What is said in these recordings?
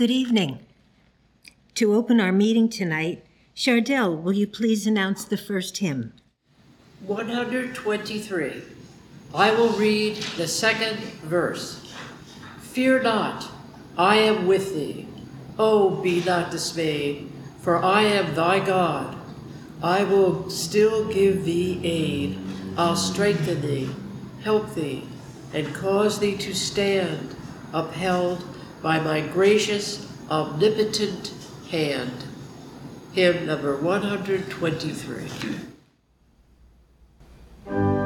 Good evening. To open our meeting tonight, Chardell, will you please announce the first hymn? 123. I will read the second verse. Fear not, I am with thee. Oh, be not dismayed, for I am thy God. I will still give thee aid. I'll strengthen thee, help thee, and cause thee to stand, upheld by my gracious, omnipotent hand. Hymn number 123.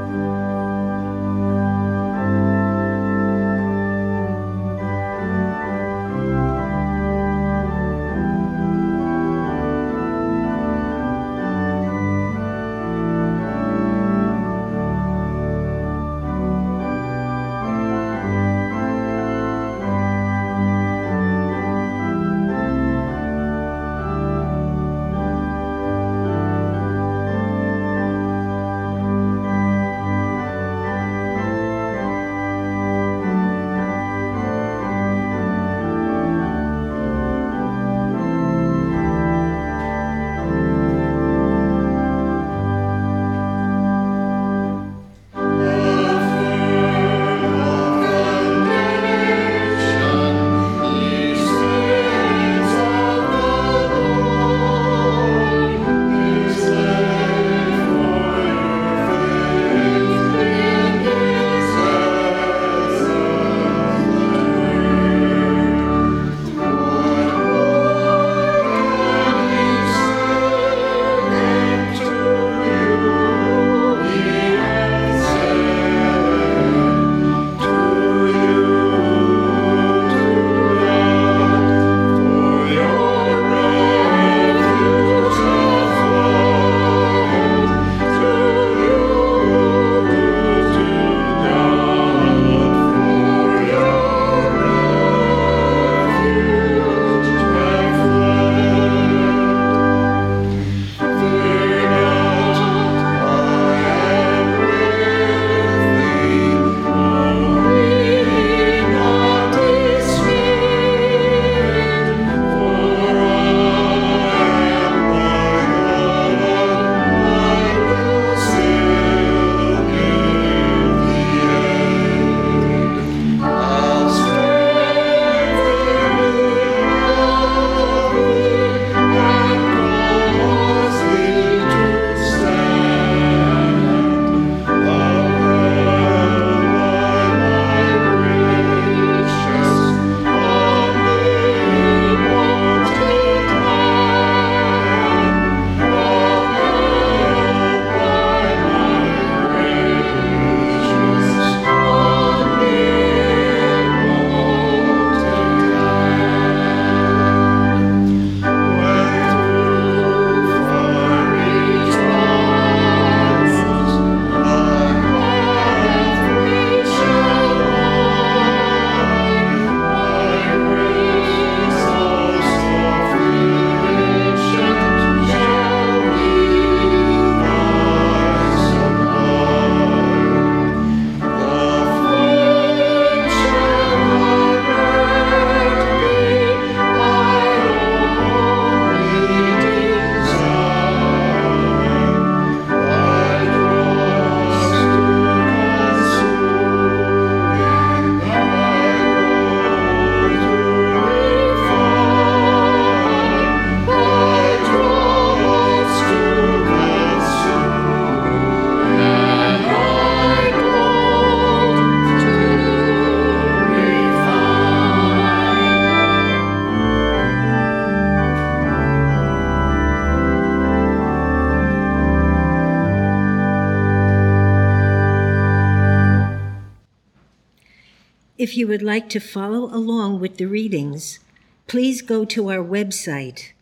You would like to follow along with the readings, please go to our website.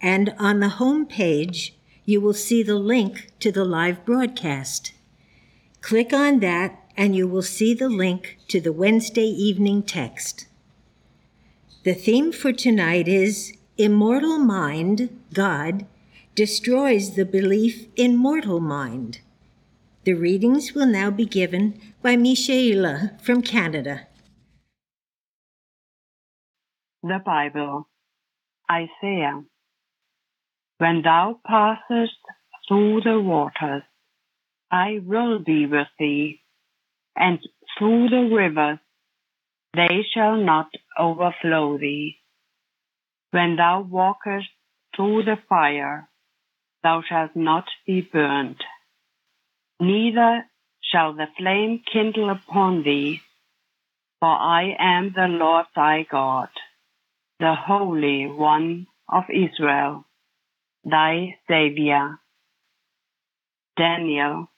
And on the home page, you will see the link to the live broadcast. Click on that, and you will see the link to the Wednesday evening text. The theme for tonight is Immortal Mind, God, destroys the belief in mortal mind. The readings will now be given by Michaela from Canada. The Bible, Isaiah. When thou passest through the waters, I will be with thee, and through the rivers, they shall not overflow thee. When thou walkest through the fire, thou shalt not be burned. neither shall the flame kindle upon thee, for I am the Lord thy God, the Holy One of Israel, thy Saviour. Daniel.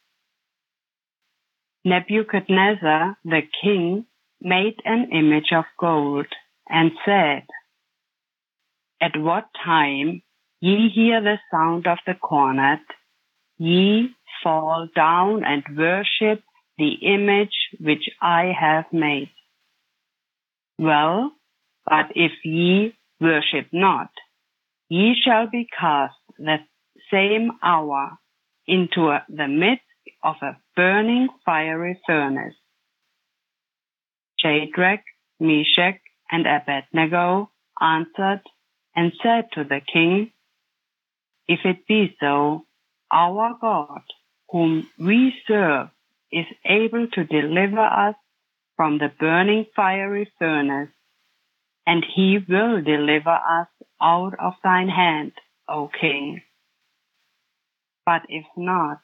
Nebuchadnezzar the king made an image of gold and said, At what time ye hear the sound of the cornet, ye fall down and worship the image which I have made. Well, but if ye worship not, ye shall be cast the same hour into the midst of a burning fiery furnace. Shadrach, Meshach, and Abednego answered and said to the king, If it be so, our God, whom we serve, is able to deliver us from the burning fiery furnace, and he will deliver us out of thine hand, O king. But if not,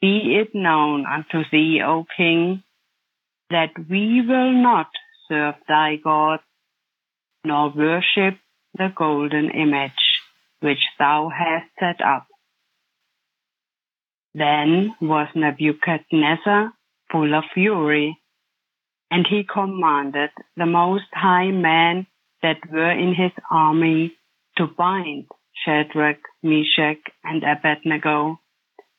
be it known unto thee, O king, that we will not serve thy God, nor worship the golden image which thou hast set up. Then was Nebuchadnezzar full of fury, and he commanded the most high men that were in his army to bind Shadrach, Meshach, and Abednego,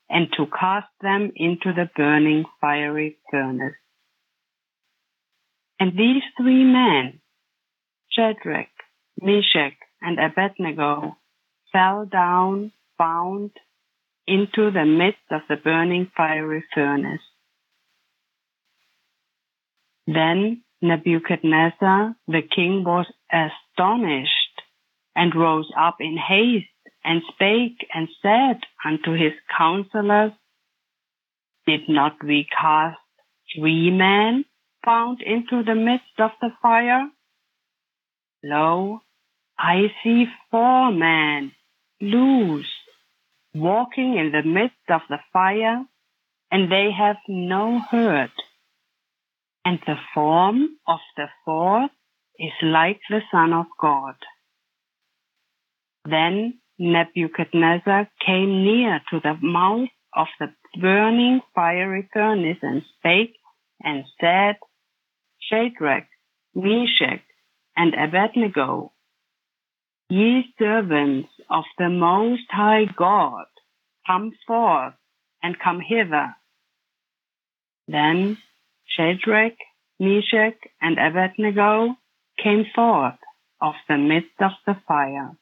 and to cast them into the burning fiery furnace. And these three men, Shadrach, Meshach, and Abednego, fell down bound into the midst of the burning fiery furnace. Then Nebuchadnezzar the king was astonished and rose up in haste and spake and said unto his counselors, Did not we cast three men bound into the midst of the fire? Lo, I see four men loose, walking in the midst of the fire, and they have no hurt. And the form of the fourth is like the Son of God. Then Nebuchadnezzar came near to the mouth of the burning fiery furnace and spake and said, Shadrach, Meshach, and Abednego, ye servants of the Most High God, come forth and come hither. Then Shadrach, Meshach, and Abednego came forth of the midst of the fire.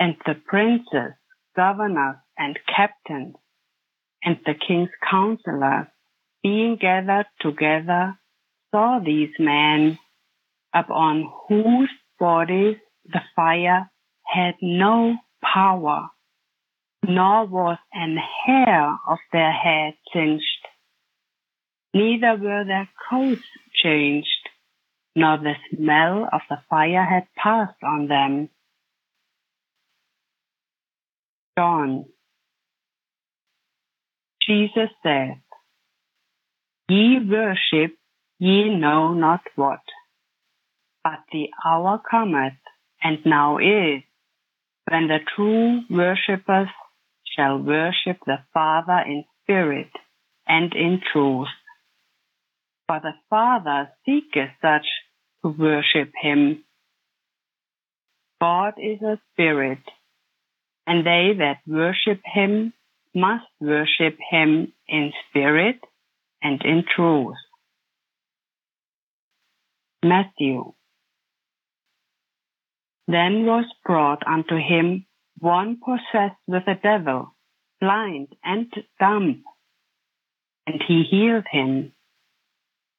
And the princes, governors, and captains, and the king's counselors, being gathered together, saw these men, upon whose bodies the fire had no power, nor was an hair of their head singed, neither were their coats changed, nor the smell of the fire had passed on them John. Jesus said, Ye worship ye know not what, but the hour cometh, and now is, when the true worshippers shall worship the Father in spirit and in truth. For the Father seeketh such to worship him. God is a spirit, and they that worship him must worship him in spirit and in truth. Matthew. Then was brought unto him one possessed with a devil, blind and dumb, and he healed him.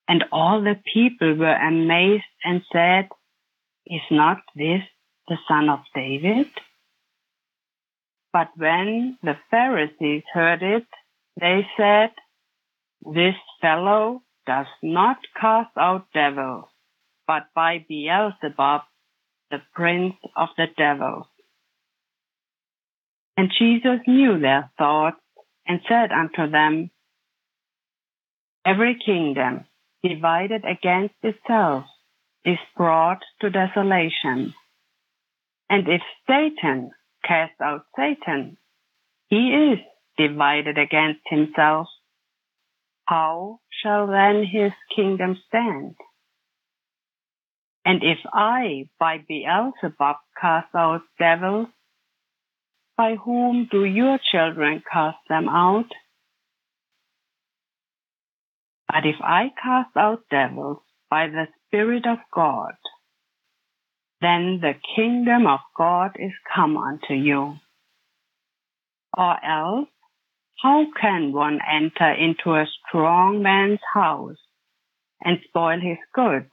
And all the people were amazed and said, Is not this the son of David? But when the Pharisees heard it, they said, This fellow does not cast out devils, but by Beelzebub, the prince of the devils. And Jesus knew their thoughts and said unto them, Every kingdom divided against itself is brought to desolation. And if Satan cast out Satan, he is divided against himself. How shall then his kingdom stand? And if I by Beelzebub cast out devils, by whom do your children cast them out? But if I cast out devils by the Spirit of God, then the kingdom of God is come unto you. Or else, how can one enter into a strong man's house and spoil his goods,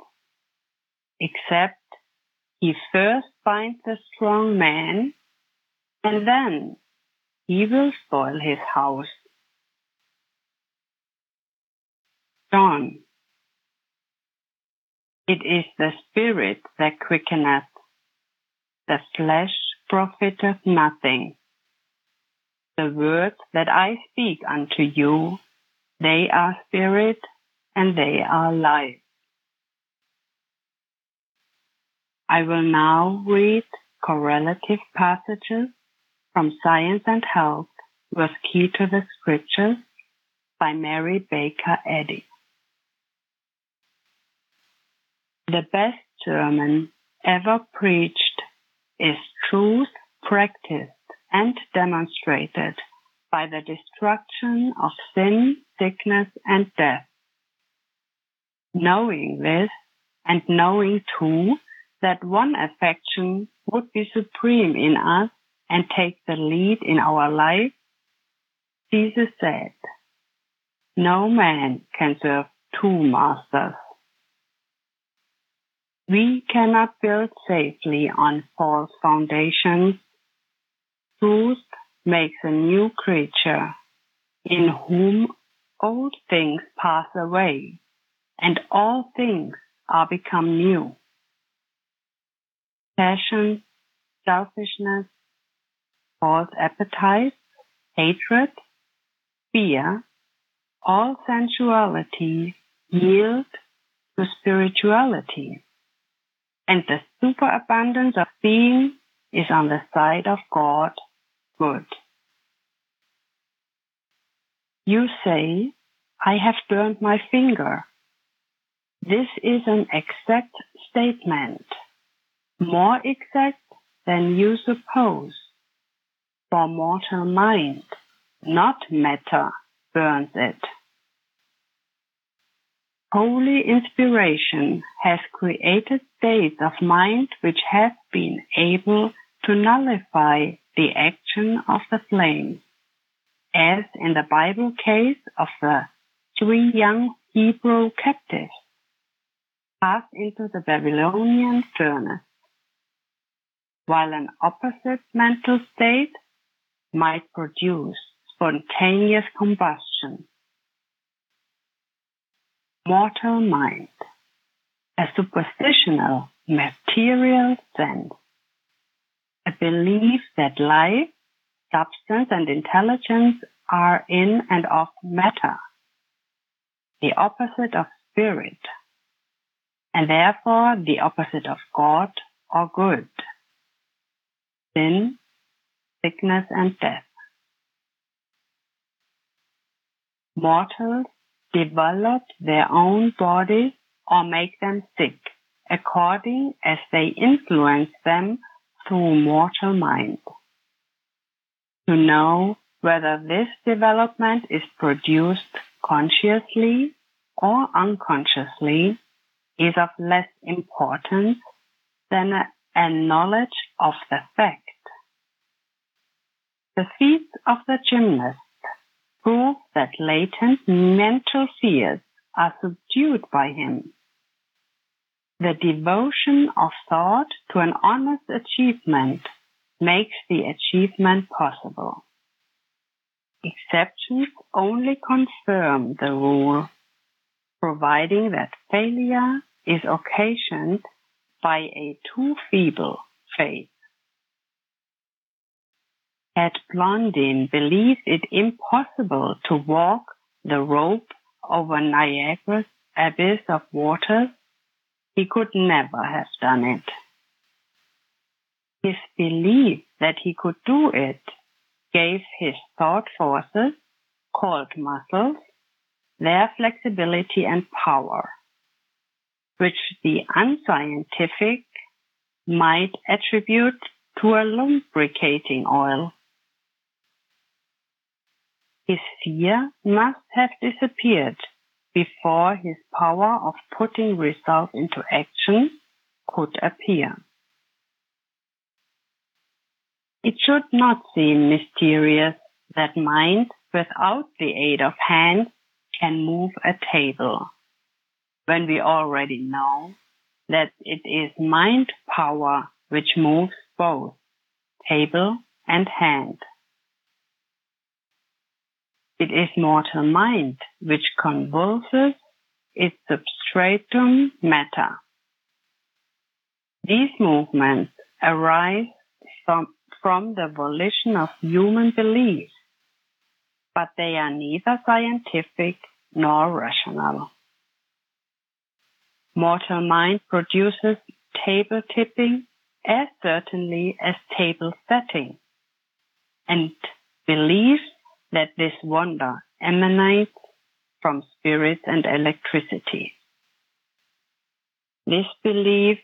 except he first bind the strong man, and then he will spoil his house? John it is the Spirit that quickeneth, the flesh profiteth nothing. The words that I speak unto you, they are spirit and they are life. I will now read correlative passages from Science and Health with Key to the Scriptures by Mary Baker Eddy. The best sermon ever preached is truth practiced and demonstrated by the destruction of sin, sickness, and death. Knowing this, and knowing too that one affection would be supreme in us and take the lead in our life, Jesus said, No man can serve two masters. We cannot build safely on false foundations. Truth makes a new creature in whom old things pass away and all things are become new. Passion, selfishness, false appetites, hatred, fear, all sensuality yield to spirituality and the superabundance of being is on the side of God good. You say, I have burned my finger. This is an exact statement, more exact than you suppose. For mortal mind, not matter, burns it. Holy inspiration has created states of mind which have been able to nullify the action of the flame, as in the Bible case of the three young Hebrew captives cast into the Babylonian furnace, while an opposite mental state might produce spontaneous combustion mortal mind, a superstitional material sense, a belief that life, substance, and intelligence are in and of matter, the opposite of spirit, and therefore the opposite of God or good, sin, sickness, and death. Mortals develop their own bodies or make them sick, according as they influence them through mortal mind. To know whether this development is produced consciously or unconsciously is of less importance than a, knowledge of the fact. The feats of the gymnast prove that latent mental fears are subdued by him. The devotion of thought to an honest achievement makes the achievement possible. Exceptions only confirm the rule, providing that failure is occasioned by a too feeble faith. Had Blondin believed it impossible to walk the rope over Niagara's abyss of waters, he could never have done it. His belief that he could do it gave his thought forces, called muscles, their flexibility and power, which the unscientific might attribute to a lubricating oil. His fear must have disappeared before his power of putting results into action could appear. It should not seem mysterious that mind without the aid of hands can move a table, when we already know that it is mind power which moves both table and hand. It is mortal mind which convulses its substratum matter. These movements arise from, from the volition of human belief, but they are neither scientific nor rational. Mortal mind produces table tipping as certainly as table setting, and believes that this wonder emanates from spirit and electricity. This belief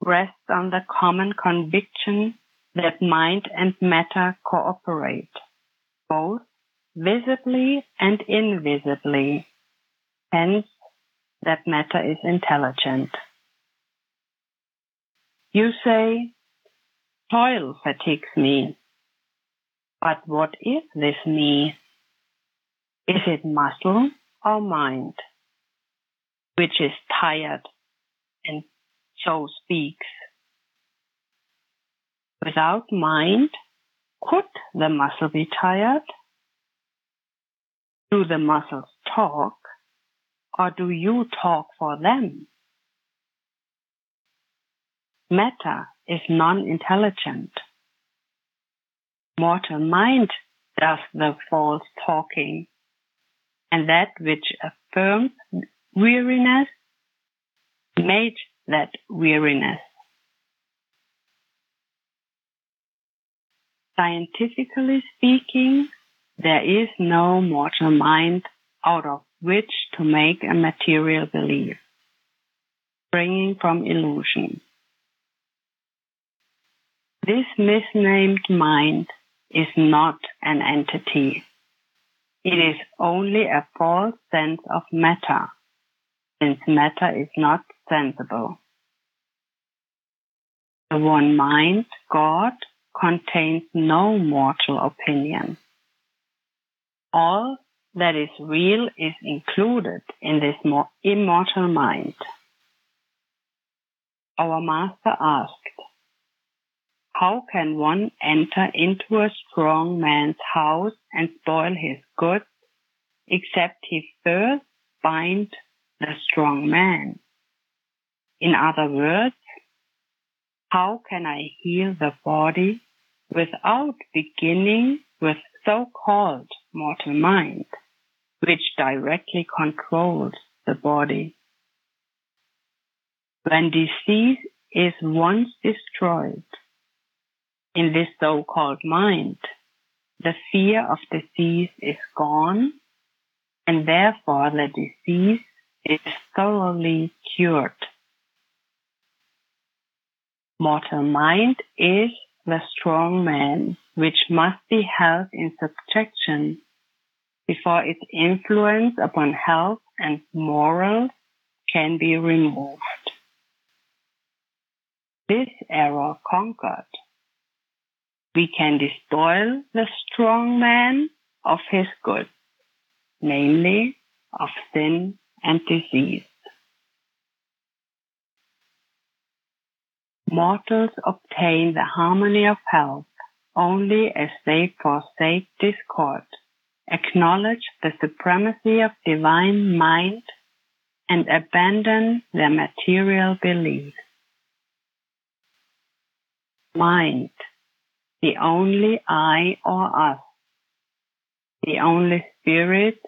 rests on the common conviction that mind and matter cooperate, both visibly and invisibly, hence that matter is intelligent. You say, toil fatigues me. But what is this me? Is it muscle or mind, which is tired and so speaks? Without mind, could the muscle be tired? Do the muscles talk, or do you talk for them? Matter is non-intelligent mortal mind does the false talking, and that which affirms weariness made that weariness. Scientifically speaking, there is no mortal mind out of which to make a material belief, springing from illusion. This misnamed mind is not an entity. It is only a false sense of matter, since matter is not sensible. The one mind, God, contains no mortal opinion. All that is real is included in this immortal mind. Our master asked, how can one enter into a strong man's house and spoil his goods, except he first bind the strong man? In other words, how can I heal the body without beginning with so-called mortal mind, which directly controls the body? When disease is once destroyed, in this so-called mind, the fear of disease is gone and therefore the disease is thoroughly cured. Mortal mind is the strong man which must be held in subjection before its influence upon health and morals can be removed. This error conquered we can despoil the strong man of his goods, namely of sin and disease. Mortals obtain the harmony of health only as they forsake discord, acknowledge the supremacy of divine mind, and abandon their material beliefs. Mind, the only I or us, the only spirit,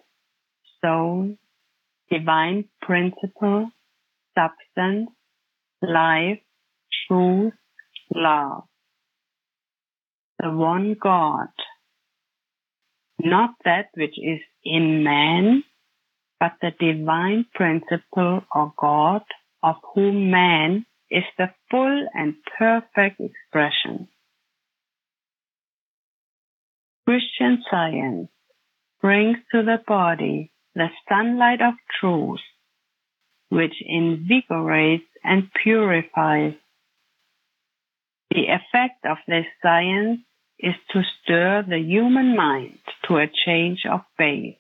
soul, divine principle, substance, life, truth, love. The one God. Not that which is in man, but the divine principle or God of whom man is the full and perfect expression. Christian science brings to the body the sunlight of truth, which invigorates and purifies. The effect of this science is to stir the human mind to a change of base,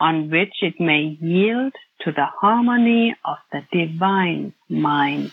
on which it may yield to the harmony of the divine mind.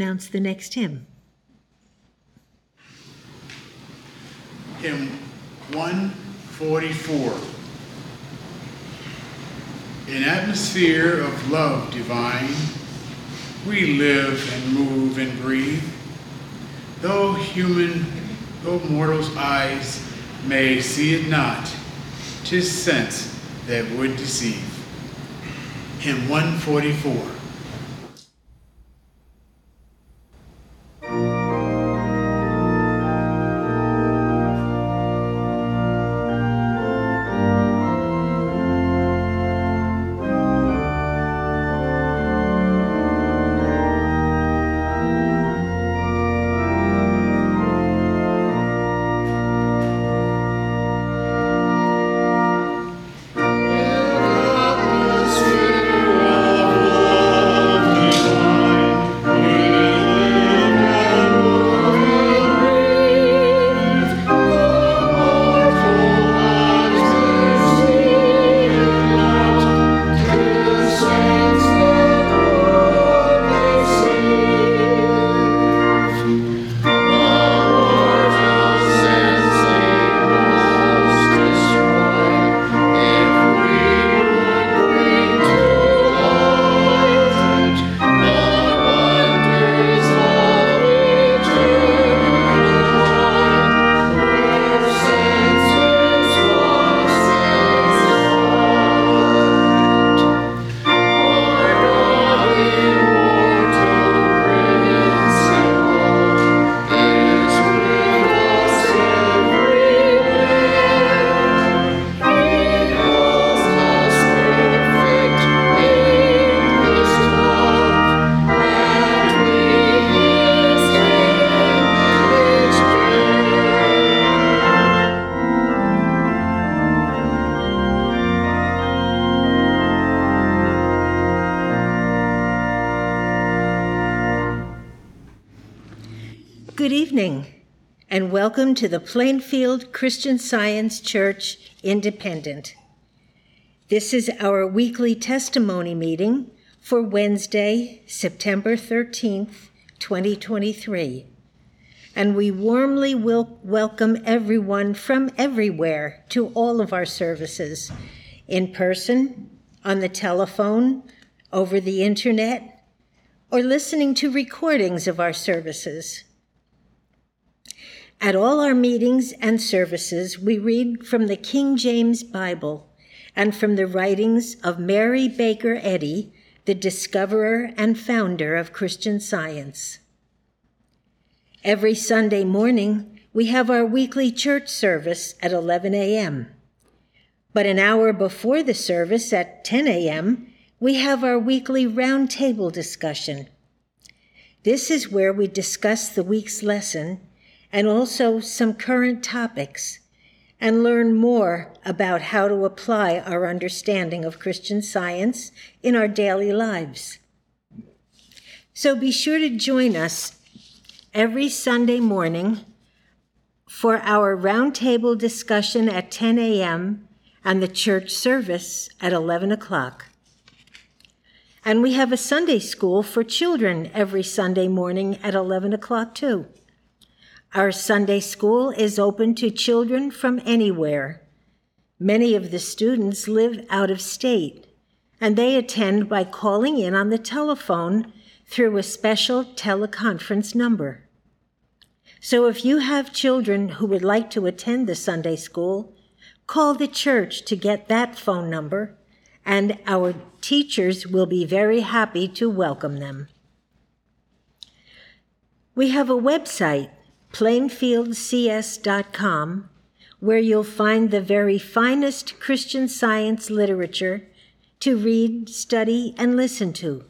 the next hymn? Hymn 144. In atmosphere of love divine, we live and move and breathe. Though human, though mortals' eyes may see it not, 'tis sense that would deceive. Hymn 144. Welcome to the Plainfield Christian Science Church Independent. This is our weekly testimony meeting for Wednesday, September 13th, 2023. And we warmly will welcome everyone from everywhere to all of our services in person, on the telephone, over the internet, or listening to recordings of our services. At all our meetings and services, we read from the King James Bible and from the writings of Mary Baker Eddy, the discoverer and founder of Christian Science. Every Sunday morning, we have our weekly church service at 11 a.m. But an hour before the service at 10 a.m., we have our weekly roundtable discussion. This is where we discuss the week's lesson and also some current topics and learn more about how to apply our understanding of Christian science in our daily lives. So be sure to join us every Sunday morning for our roundtable discussion at 10 a.m. and the church service at 11 o'clock. And we have a Sunday school for children every Sunday morning at 11 o'clock, too. Our Sunday school is open to children from anywhere. Many of the students live out of state, and they attend by calling in on the telephone through a special teleconference number. So if you have children who would like to attend the Sunday school, call the church to get that phone number, and our teachers will be very happy to welcome them. We have a website plainfieldcs.com, where you'll find the very finest Christian science literature to read, study, and listen to.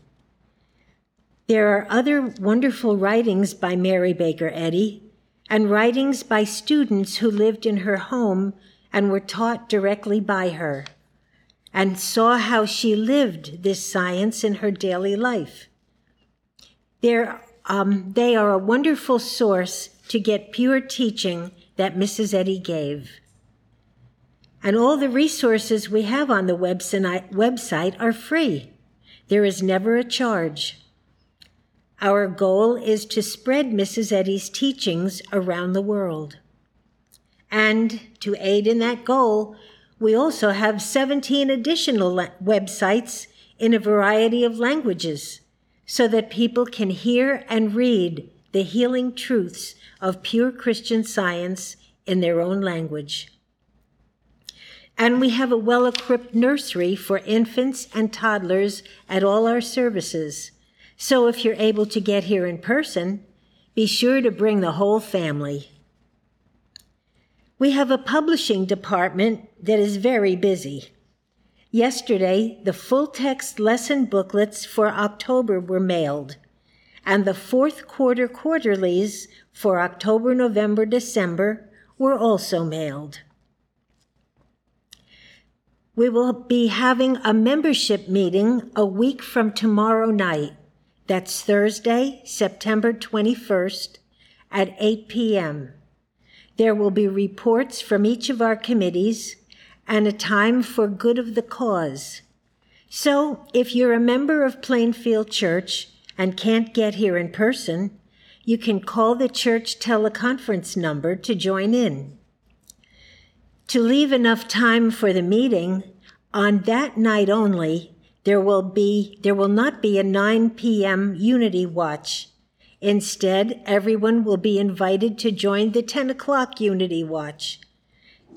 There are other wonderful writings by Mary Baker Eddy and writings by students who lived in her home and were taught directly by her and saw how she lived this science in her daily life. There, um, they are a wonderful source to get pure teaching that Mrs. Eddy gave. And all the resources we have on the website are free. There is never a charge. Our goal is to spread Mrs. Eddy's teachings around the world. And to aid in that goal, we also have 17 additional websites in a variety of languages so that people can hear and read the healing truths of pure Christian science in their own language. And we have a well equipped nursery for infants and toddlers at all our services. So if you're able to get here in person, be sure to bring the whole family. We have a publishing department that is very busy. Yesterday, the full text lesson booklets for October were mailed, and the fourth quarter quarterlies for October, November, December were also mailed. We will be having a membership meeting a week from tomorrow night. That's Thursday, September 21st at 8 p.m. There will be reports from each of our committees and a time for good of the cause. So, if you're a member of Plainfield Church and can't get here in person, you can call the church teleconference number to join in. To leave enough time for the meeting, on that night only, there will be there will not be a 9 p.m. Unity Watch. Instead, everyone will be invited to join the 10 o'clock Unity Watch.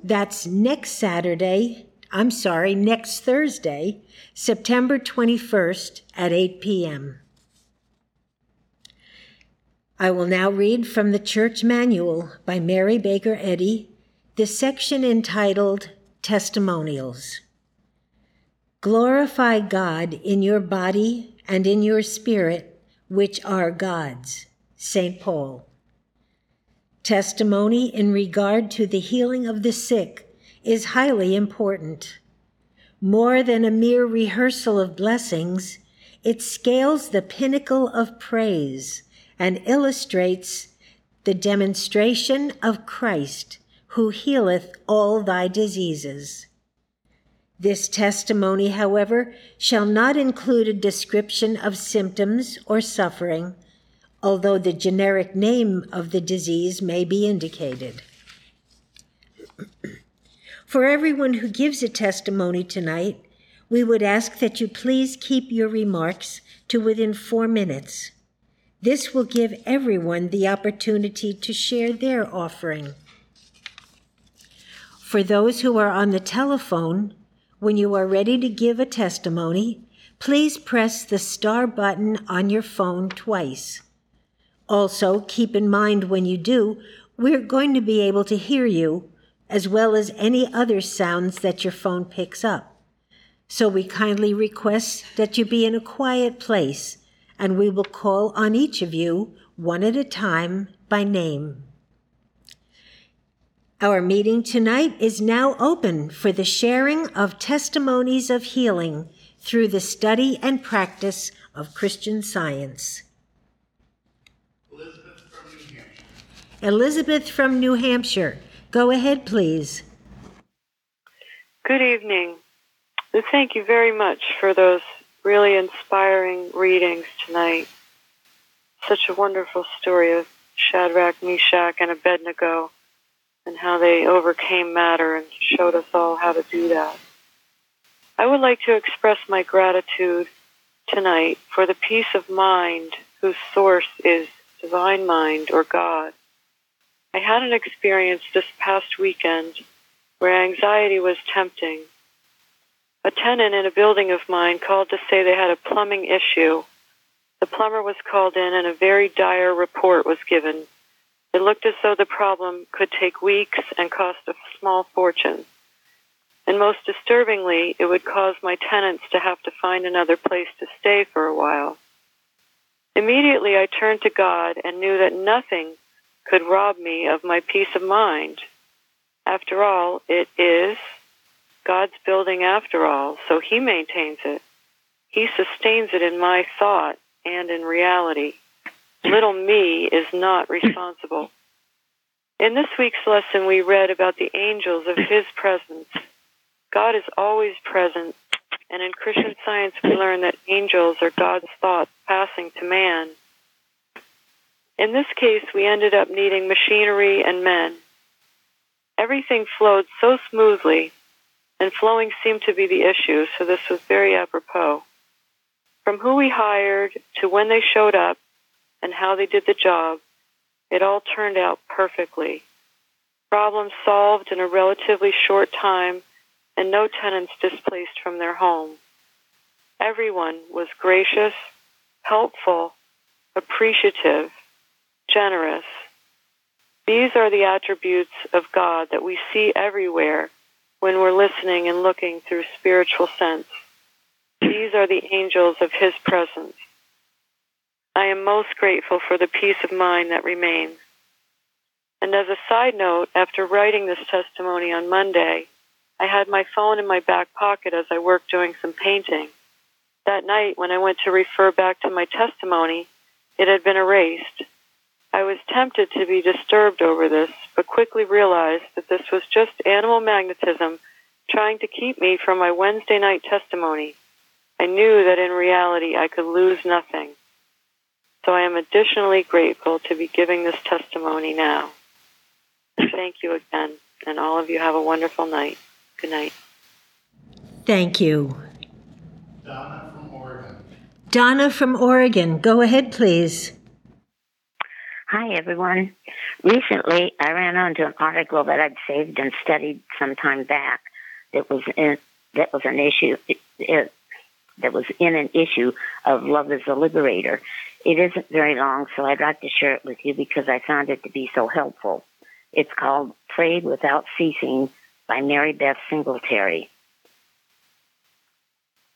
That's next Saturday, I'm sorry, next Thursday, September 21st at 8 p.m. I will now read from the Church Manual by Mary Baker Eddy, the section entitled Testimonials. Glorify God in your body and in your spirit, which are God's. St. Paul. Testimony in regard to the healing of the sick is highly important. More than a mere rehearsal of blessings, it scales the pinnacle of praise and illustrates the demonstration of Christ, who healeth all thy diseases. This testimony, however, shall not include a description of symptoms or suffering, although the generic name of the disease may be indicated. For everyone who gives a testimony tonight, we would ask that you please keep your remarks to within four minutes. This will give everyone the opportunity to share their offering. For those who are on the telephone, when you are ready to give a testimony, please press the star button on your phone twice. Also, keep in mind when you do, we're going to be able to hear you as well as any other sounds that your phone picks up. So we kindly request that you be in a quiet place, and we will call on each of you one at a time by name. Our meeting tonight is now open for the sharing of testimonies of healing through the study and practice of Christian science. Elizabeth from New Hampshire. Elizabeth from New Hampshire, go ahead, please. Good evening. Thank you very much for those really inspiring readings tonight. Such a wonderful story of Shadrach, Meshach, and Abednego and how they overcame matter and showed us all how to do that. I would like to express my gratitude tonight for the peace of mind whose source is divine mind or God. I had an experience this past weekend where anxiety was tempting a tenant in a building of mine called to say they had a plumbing issue. The plumber was called in and a very dire report was given. It looked as though the problem could take weeks and cost a small fortune. And most disturbingly, it would cause my tenants to have to find another place to stay for a while. Immediately I turned to God and knew that nothing could rob me of my peace of mind. After all, it is God's building after all, so He maintains it. He sustains it in my thought and in reality. Little me is not responsible. In this week's lesson, we read about the angels of His presence. God is always present, and in Christian science, we learn that angels are God's thoughts passing to man. In this case, we ended up needing machinery and men. Everything flowed so smoothly and flowing seemed to be the issue, so this was very apropos. From who we hired to when they showed up and how they did the job, it all turned out perfectly. Problems solved in a relatively short time and no tenants displaced from their home. Everyone was gracious, helpful, appreciative, generous. These are the attributes of God that we see everywhere when we're listening and looking through spiritual sense. These are the angels of His presence. I am most grateful for the peace of mind that remains. And as a side note, after writing this testimony on Monday, I had my phone in my back pocket as I worked doing some painting. That night, when I went to refer back to my testimony, it had been erased. I was tempted to be disturbed over this, but quickly realized that this was just animal magnetism trying to keep me from my Wednesday night testimony. I knew that in reality I could lose nothing. So I am additionally grateful to be giving this testimony now. Thank you again, and all of you have a wonderful night. Good night. Thank you. Donna from Oregon. Donna from Oregon, go ahead, please. Hi, everyone. Recently, I ran onto an article that I'd saved and studied some time back that was in, that was an issue it, it, that was in an issue of Love is a Liberator. It isn't very long, so I'd like to share it with you because I found it to be so helpful. It's called Prayed Without Ceasing by Mary Beth Singletary.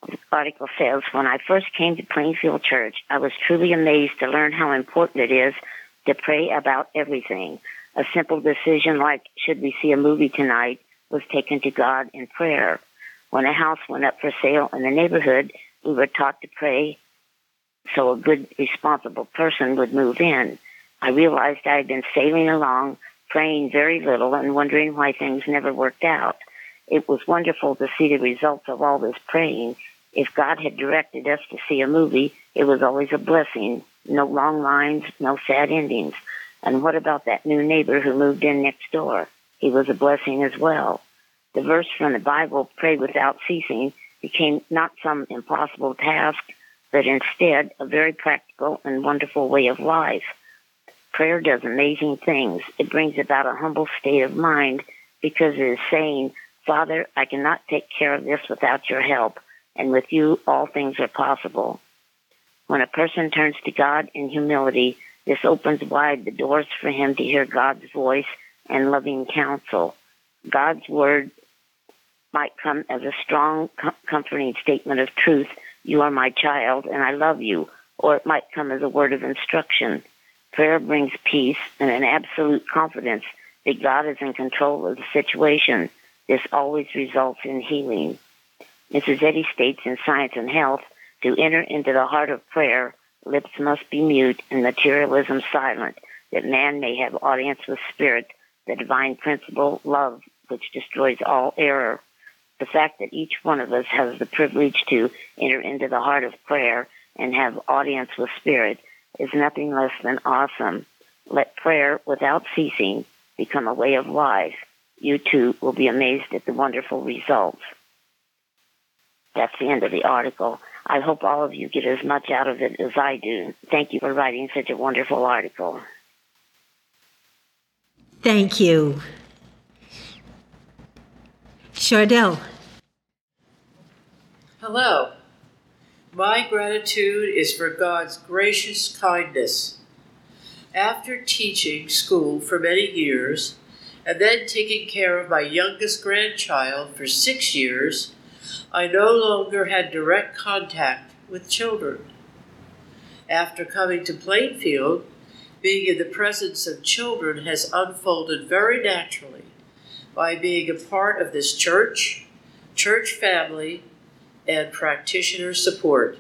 The article says, When I first came to Plainfield Church, I was truly amazed to learn how important it is to pray about everything. A simple decision like, should we see a movie tonight, was taken to God in prayer. When a house went up for sale in the neighborhood, we were taught to pray so a good, responsible person would move in. I realized I had been sailing along, praying very little and wondering why things never worked out. It was wonderful to see the results of all this praying. If God had directed us to see a movie, it was always a blessing. No long lines, no sad endings. And what about that new neighbor who moved in next door? He was a blessing as well. The verse from the Bible, pray without ceasing, became not some impossible task, but instead a very practical and wonderful way of life. Prayer does amazing things. It brings about a humble state of mind because it is saying, Father, I cannot take care of this without your help, and with you all things are possible. When a person turns to God in humility, this opens wide the doors for him to hear God's voice and loving counsel. God's word might come as a strong, comforting statement of truth. You are my child and I love you. Or it might come as a word of instruction. Prayer brings peace and an absolute confidence that God is in control of the situation. This always results in healing. Mrs. Eddy states in Science and Health to enter into the heart of prayer, lips must be mute and materialism silent, that man may have audience with spirit, the divine principle, love, which destroys all error. The fact that each one of us has the privilege to enter into the heart of prayer and have audience with spirit is nothing less than awesome. Let prayer without ceasing become a way of life. You too will be amazed at the wonderful results. That's the end of the article. I hope all of you get as much out of it as I do. Thank you for writing such a wonderful article. Thank you. Chardell. Hello. My gratitude is for God's gracious kindness. After teaching school for many years, and then taking care of my youngest grandchild for six years, I no longer had direct contact with children. After coming to Plainfield, being in the presence of children has unfolded very naturally by being a part of this church, church family, and practitioner support.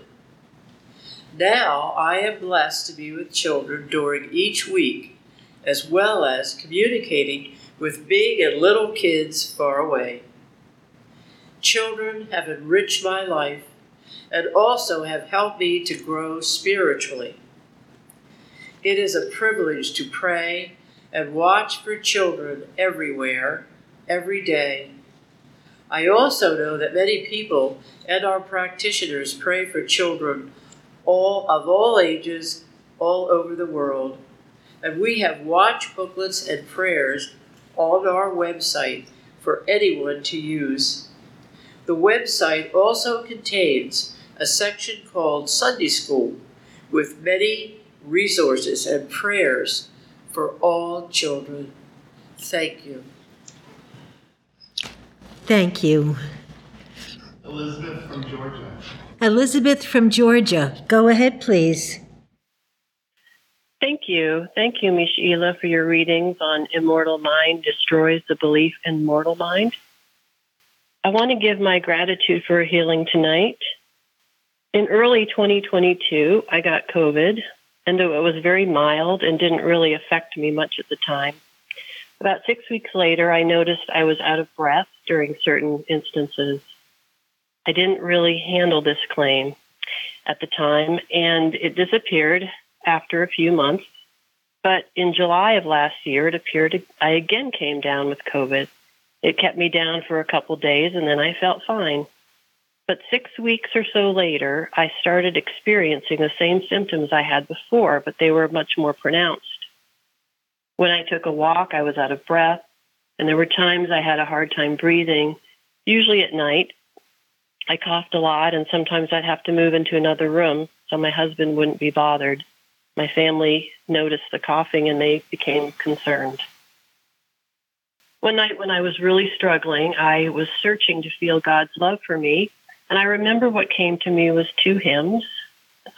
Now I am blessed to be with children during each week, as well as communicating with big and little kids far away. Children have enriched my life and also have helped me to grow spiritually. It is a privilege to pray and watch for children everywhere every day. I also know that many people and our practitioners pray for children all of all ages all over the world. And we have watch booklets and prayers on our website for anyone to use. The website also contains a section called Sunday School with many resources and prayers for all children. Thank you. Thank you. Elizabeth from Georgia. Elizabeth from Georgia. Go ahead, please. Thank you. Thank you, Miss for your readings on Immortal Mind Destroys the Belief in Mortal Mind. I want to give my gratitude for healing tonight. In early 2022, I got COVID, and though it was very mild and didn't really affect me much at the time, about six weeks later, I noticed I was out of breath during certain instances. I didn't really handle this claim at the time, and it disappeared after a few months. But in July of last year, it appeared I again came down with COVID. It kept me down for a couple days, and then I felt fine. But six weeks or so later, I started experiencing the same symptoms I had before, but they were much more pronounced. When I took a walk, I was out of breath, and there were times I had a hard time breathing, usually at night. I coughed a lot, and sometimes I'd have to move into another room so my husband wouldn't be bothered. My family noticed the coughing and they became concerned. One night when I was really struggling, I was searching to feel God's love for me, and I remember what came to me was two hymns.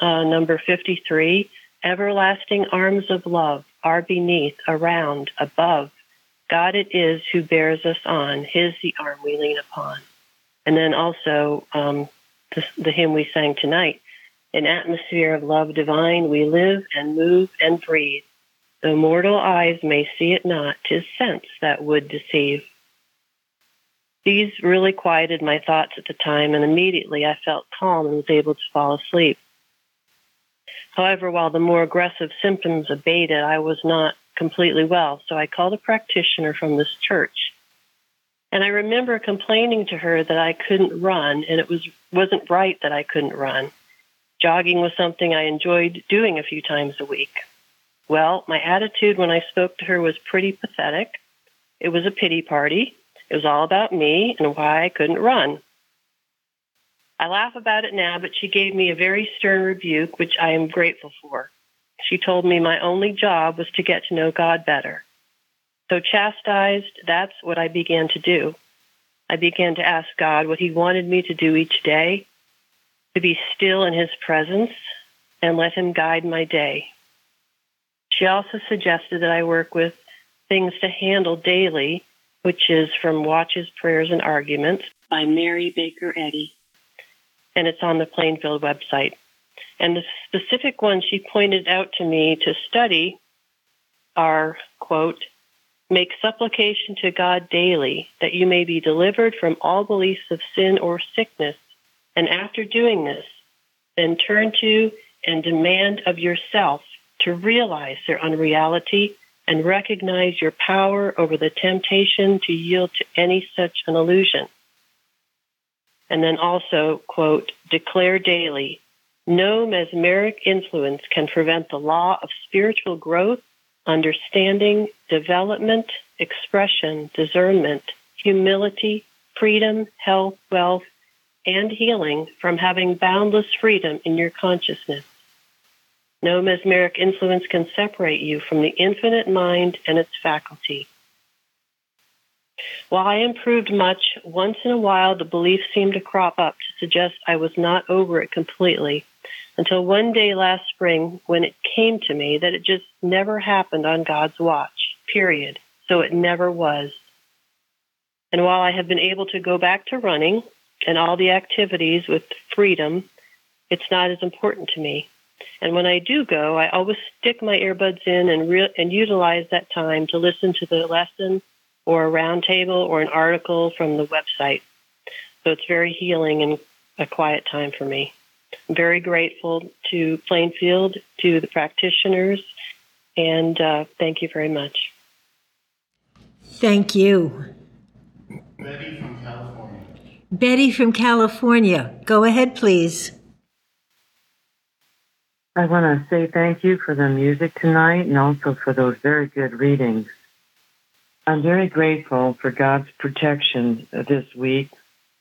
Uh, number 53, Everlasting Arms of Love are beneath, around, above, God it is who bears us on, His the arm we lean upon. And then also um, the, the hymn we sang tonight, an atmosphere of love divine, we live and move and breathe. Though mortal eyes may see it not, 'tis sense that would deceive. These really quieted my thoughts at the time, and immediately I felt calm and was able to fall asleep. However, while the more aggressive symptoms abated, I was not completely well, so I called a practitioner from this church. And I remember complaining to her that I couldn't run, and it was wasn't right that I couldn't run. Jogging was something I enjoyed doing a few times a week. Well, my attitude when I spoke to her was pretty pathetic. It was a pity party. It was all about me and why I couldn't run. I laugh about it now, but she gave me a very stern rebuke, which I am grateful for. She told me my only job was to get to know God better. So chastised, that's what I began to do. I began to ask God what He wanted me to do each day, to be still in His presence, and let Him guide my day. She also suggested that I work with things to handle daily, which is from Watches, Prayers, and Arguments by Mary Baker Eddy and it's on the Plainfield website. And the specific ones she pointed out to me to study are, quote, make supplication to God daily that you may be delivered from all beliefs of sin or sickness. And after doing this, then turn to and demand of yourself to realize their unreality and recognize your power over the temptation to yield to any such an illusion. And then also, quote, declare daily, no mesmeric influence can prevent the law of spiritual growth, understanding, development, expression, discernment, humility, freedom, health, wealth, and healing from having boundless freedom in your consciousness. No mesmeric influence can separate you from the infinite mind and its faculty. While I improved much, once in a while the belief seemed to crop up to suggest I was not over it completely, until one day last spring when it came to me that it just never happened on God's watch, period. So it never was. And while I have been able to go back to running and all the activities with freedom, it's not as important to me. And when I do go, I always stick my earbuds in and re- and utilize that time to listen to the lesson or a roundtable or an article from the website. So it's very healing and a quiet time for me. I'm very grateful to Plainfield, to the practitioners, and uh, thank you very much. Thank you. Betty from California. Betty from California. Go ahead, please. I want to say thank you for the music tonight and also for those very good readings. I'm very grateful for God's protection this week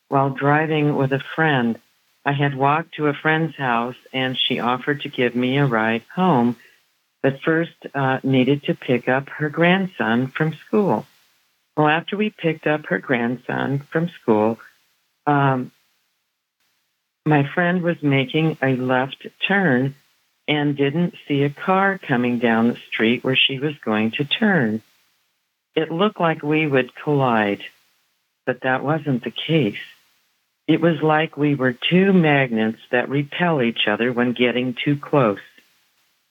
while driving with a friend. I had walked to a friend's house and she offered to give me a ride home, but first uh, needed to pick up her grandson from school. Well, after we picked up her grandson from school, um, my friend was making a left turn and didn't see a car coming down the street where she was going to turn it looked like we would collide, but that wasn't the case. It was like we were two magnets that repel each other when getting too close.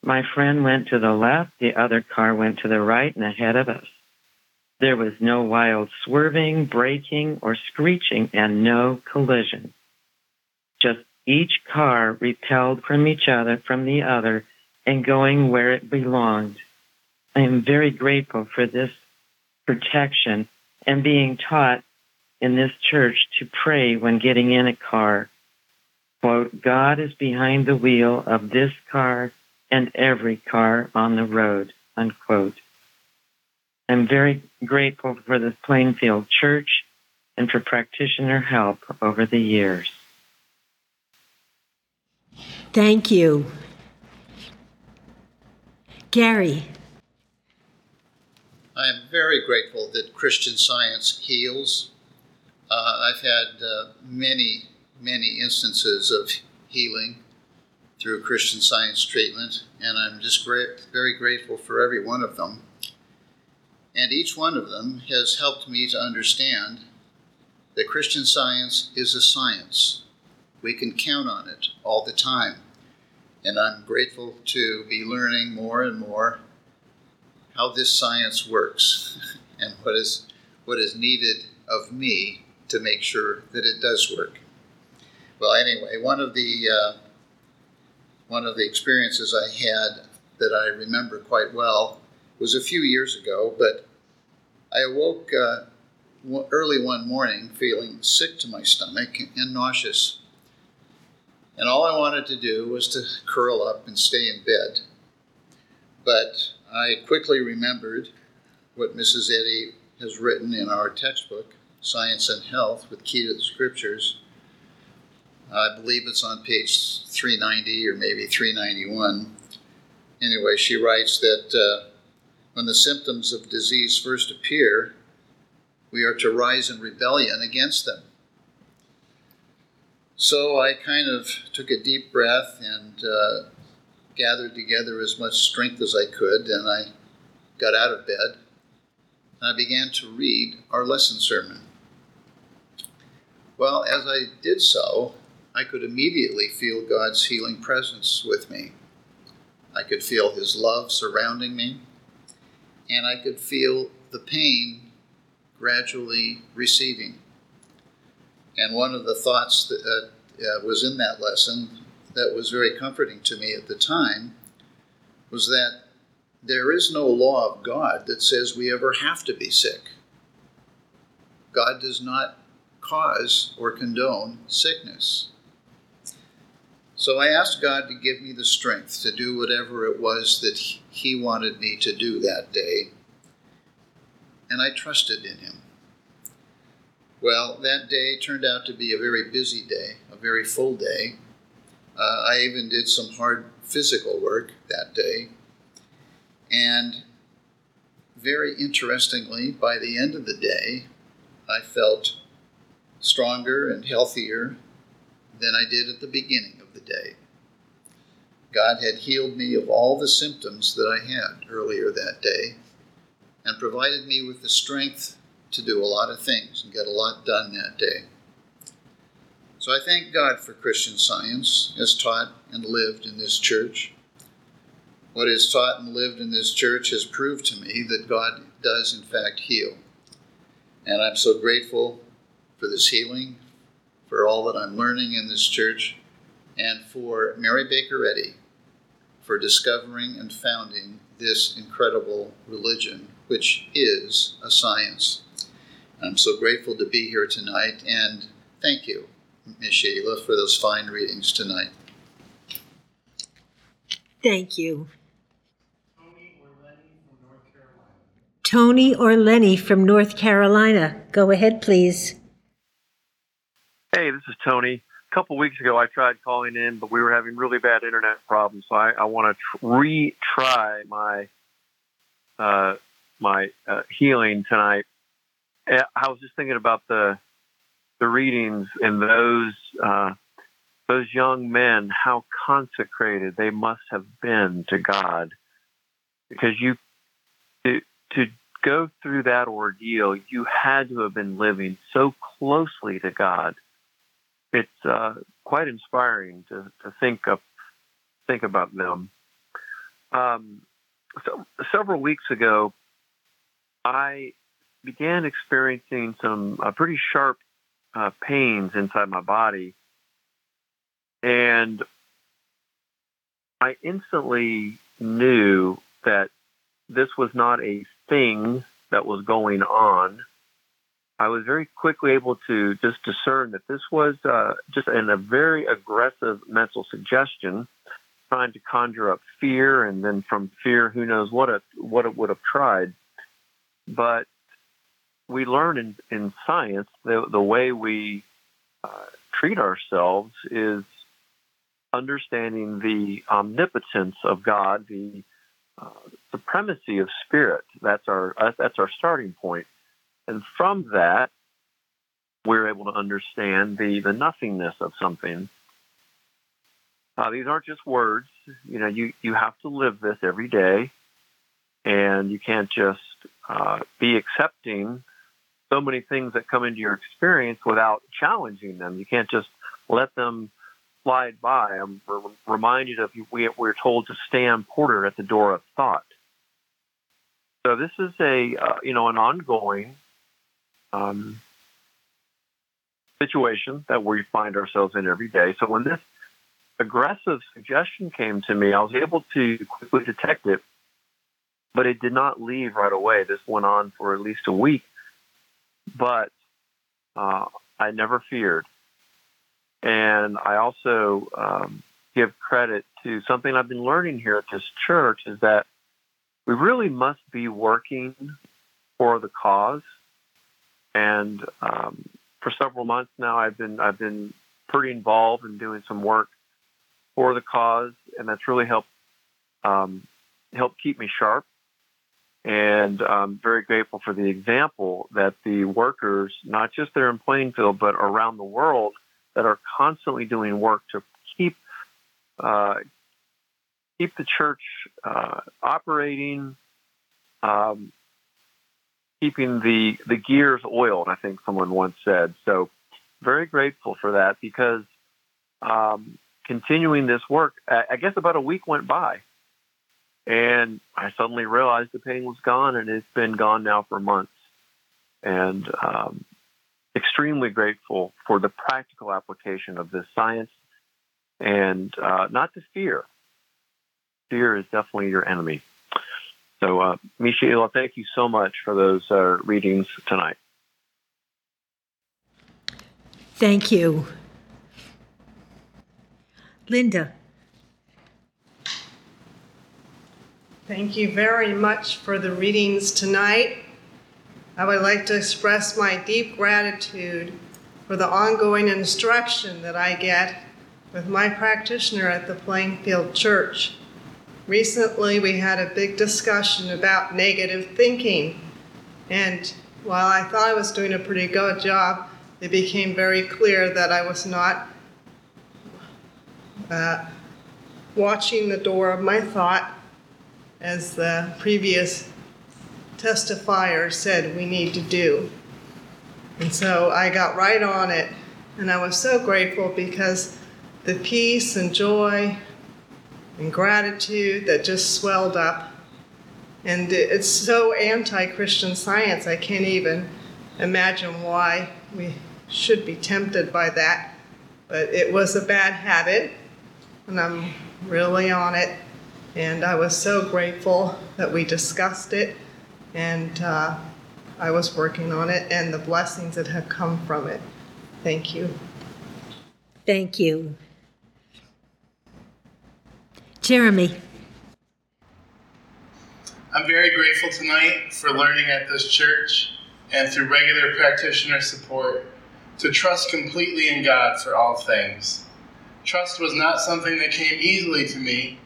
My friend went to the left, the other car went to the right and ahead of us. There was no wild swerving, braking, or screeching, and no collision. Just each car repelled from each other, from the other, and going where it belonged. I am very grateful for this protection and being taught in this church to pray when getting in a car. Quote, God is behind the wheel of this car and every car on the road, unquote. I'm very grateful for the Plainfield Church and for practitioner help over the years. Thank you. Gary. I am very grateful that Christian science heals. Uh, I've had uh, many, many instances of healing through Christian science treatment, and I'm just great, very grateful for every one of them. And each one of them has helped me to understand that Christian science is a science. We can count on it all the time. And I'm grateful to be learning more and more how this science works and what is what is needed of me to make sure that it does work. Well, anyway, one of the uh, one of the experiences I had that I remember quite well was a few years ago, but I awoke uh, early one morning feeling sick to my stomach and nauseous. And all I wanted to do was to curl up and stay in bed. But I quickly remembered what Mrs. Eddy has written in our textbook, Science and Health with Key to the Scriptures. I believe it's on page 390 or maybe 391. Anyway, she writes that uh, when the symptoms of disease first appear, we are to rise in rebellion against them. So I kind of took a deep breath and uh, gathered together as much strength as I could, and I got out of bed and I began to read our lesson sermon. Well, as I did so, I could immediately feel God's healing presence with me. I could feel His love surrounding me, and I could feel the pain gradually receding. And one of the thoughts that uh, uh, was in that lesson that was very comforting to me at the time was that there is no law of God that says we ever have to be sick. God does not cause or condone sickness. So I asked God to give me the strength to do whatever it was that He wanted me to do that day and I trusted in him. Well, that day turned out to be a very busy day, a very full day. Uh, I even did some hard physical work that day. And very interestingly, by the end of the day, I felt stronger and healthier than I did at the beginning of the day. God had healed me of all the symptoms that I had earlier that day and provided me with the strength to do a lot of things and get a lot done that day. So I thank God for Christian science as taught and lived in this church. What is taught and lived in this church has proved to me that God does, in fact, heal. And I'm so grateful for this healing, for all that I'm learning in this church, and for Mary Baker Eddy for discovering and founding this incredible religion which is a science. I'm so grateful to be here tonight, and thank you, Miss Sheila, for those fine readings tonight. Thank you. Tony or Lenny from North Carolina. Go ahead, please. Hey, this is Tony. A couple weeks ago, I tried calling in, but we were having really bad internet problems. So I, I want to tr- retry my uh, my uh, healing tonight, I was just thinking about the the readings and those uh, those young men, how consecrated they must have been to God, because you to to go through that ordeal, you had to have been living so closely to God. It's uh, quite inspiring to, to think of think about them. Um, so several weeks ago, I began experiencing some uh, pretty sharp uh, pains inside my body. And I instantly knew that this was not a thing that was going on. I was very quickly able to just discern that this was uh, just in a very aggressive mental suggestion, trying to conjure up fear, and then from fear, who knows what it what it would have tried. But we learn in, in science the, the way we uh, treat ourselves is understanding the omnipotence of God, the uh, supremacy of spirit. That's our uh, that's our starting point, and from that, we're able to understand the the nothingness of something. Uh, these aren't just words. You know, you you have to live this every day, and you can't just uh, be accepting so many things that come into your experience without challenging them. You can't just let them slide by. I'm reminded of we, we're told to stand porter at the door of thought. So this is a uh, you know an ongoing um, situation that we find ourselves in every day. So when this aggressive suggestion came to me, I was able to quickly detect it, but it did not leave right away. This went on for at least a week, but uh, I never feared. And I also um, give credit to something I've been learning here at this church is that we really must be working for the cause. And um, for several months now, I've been I've been pretty involved in doing some work for the cause, and that's really helped um, helped keep me sharp. And I'm very grateful for the example that the workers, not just there in Plainfield, but around the world, that are constantly doing work to keep uh, keep the church uh, operating, um, keeping the the gears oiled. I think someone once said. So, very grateful for that because um, continuing this work. I guess about a week went by, and I suddenly realized the pain was gone, and it's been gone now for months. And um, extremely grateful for the practical application of this science and uh, not the fear fear is definitely your enemy. So, uh, Michaela, thank you so much for those uh, readings tonight. Thank you. Linda. Thank you very much for the readings tonight. I would like to express my deep gratitude for the ongoing instruction that I get with my practitioner at the Plainfield Church. Recently, we had a big discussion about negative thinking. And while I thought I was doing a pretty good job, it became very clear that I was not uh, watching the door of my thought, as the previous testifier said we need to do. And so I got right on it, and I was so grateful because the peace and joy and gratitude that just swelled up. And it's so anti Christian science, I can't even imagine why we should be tempted by that. But it was a bad habit, and I'm really on it. And I was so grateful that we discussed it, and uh, I was working on it, and the blessings that have come from it. Thank you. Thank you. Jeremy. I'm very grateful tonight for learning at this church and through regular practitioner support to trust completely in God for all things. Trust was not something that came easily to me,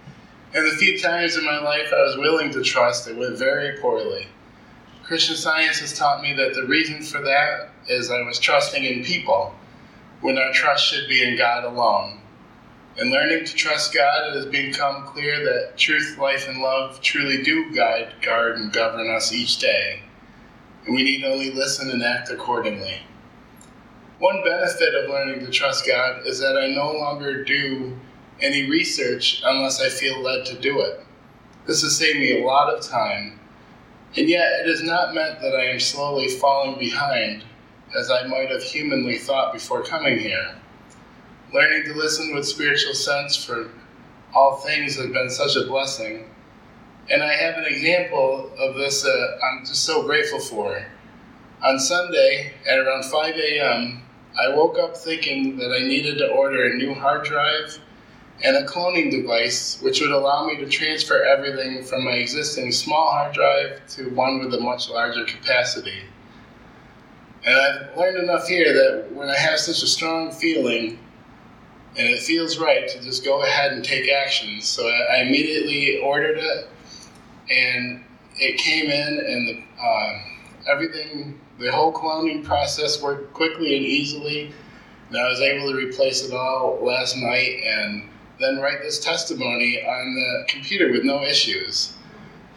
and the few times in my life I was willing to trust, it went very poorly. Christian science has taught me that the reason for that is I was trusting in people when our trust should be in God alone. In learning to trust God, it has become clear that truth, life, and love truly do guide, guard, and govern us each day, and we need only listen and act accordingly. One benefit of learning to trust God is that I no longer do any research unless I feel led to do it. This has saved me a lot of time, and yet it has not meant that I am slowly falling behind as I might have humanly thought before coming here learning to listen with spiritual sense for all things has been such a blessing. And I have an example of this uh, I'm just so grateful for. On Sunday at around 5 a.m., I woke up thinking that I needed to order a new hard drive and a cloning device which would allow me to transfer everything from my existing small hard drive to one with a much larger capacity. And I've learned enough here that when I have such a strong feeling, and it feels right to just go ahead and take action. So I immediately ordered it, and it came in, and the, uh, everything, the whole cloning process worked quickly and easily. And I was able to replace it all last night, and then write this testimony on the computer with no issues.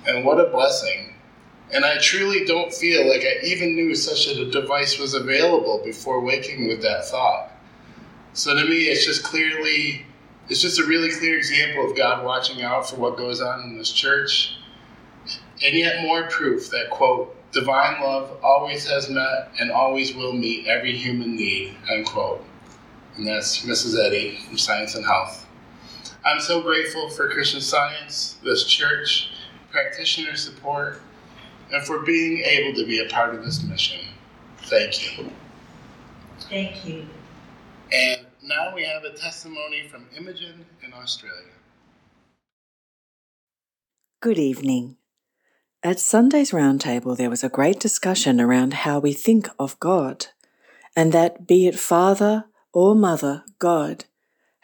And what a blessing! And I truly don't feel like I even knew such a device was available before waking with that thought. So to me, it's just clearly, it's just a really clear example of God watching out for what goes on in this church. and yet more proof that, quote, divine love always has met and always will meet every human need, unquote. And that's Mrs. Eddy from Science and Health. I'm so grateful for Christian Science, this church, practitioner support, and for being able to be a part of this mission. Thank you. Thank you. And now we have a testimony from Imogen in Australia. Good evening. At Sunday's Roundtable, there was a great discussion around how we think of God, and that be it Father or Mother, God,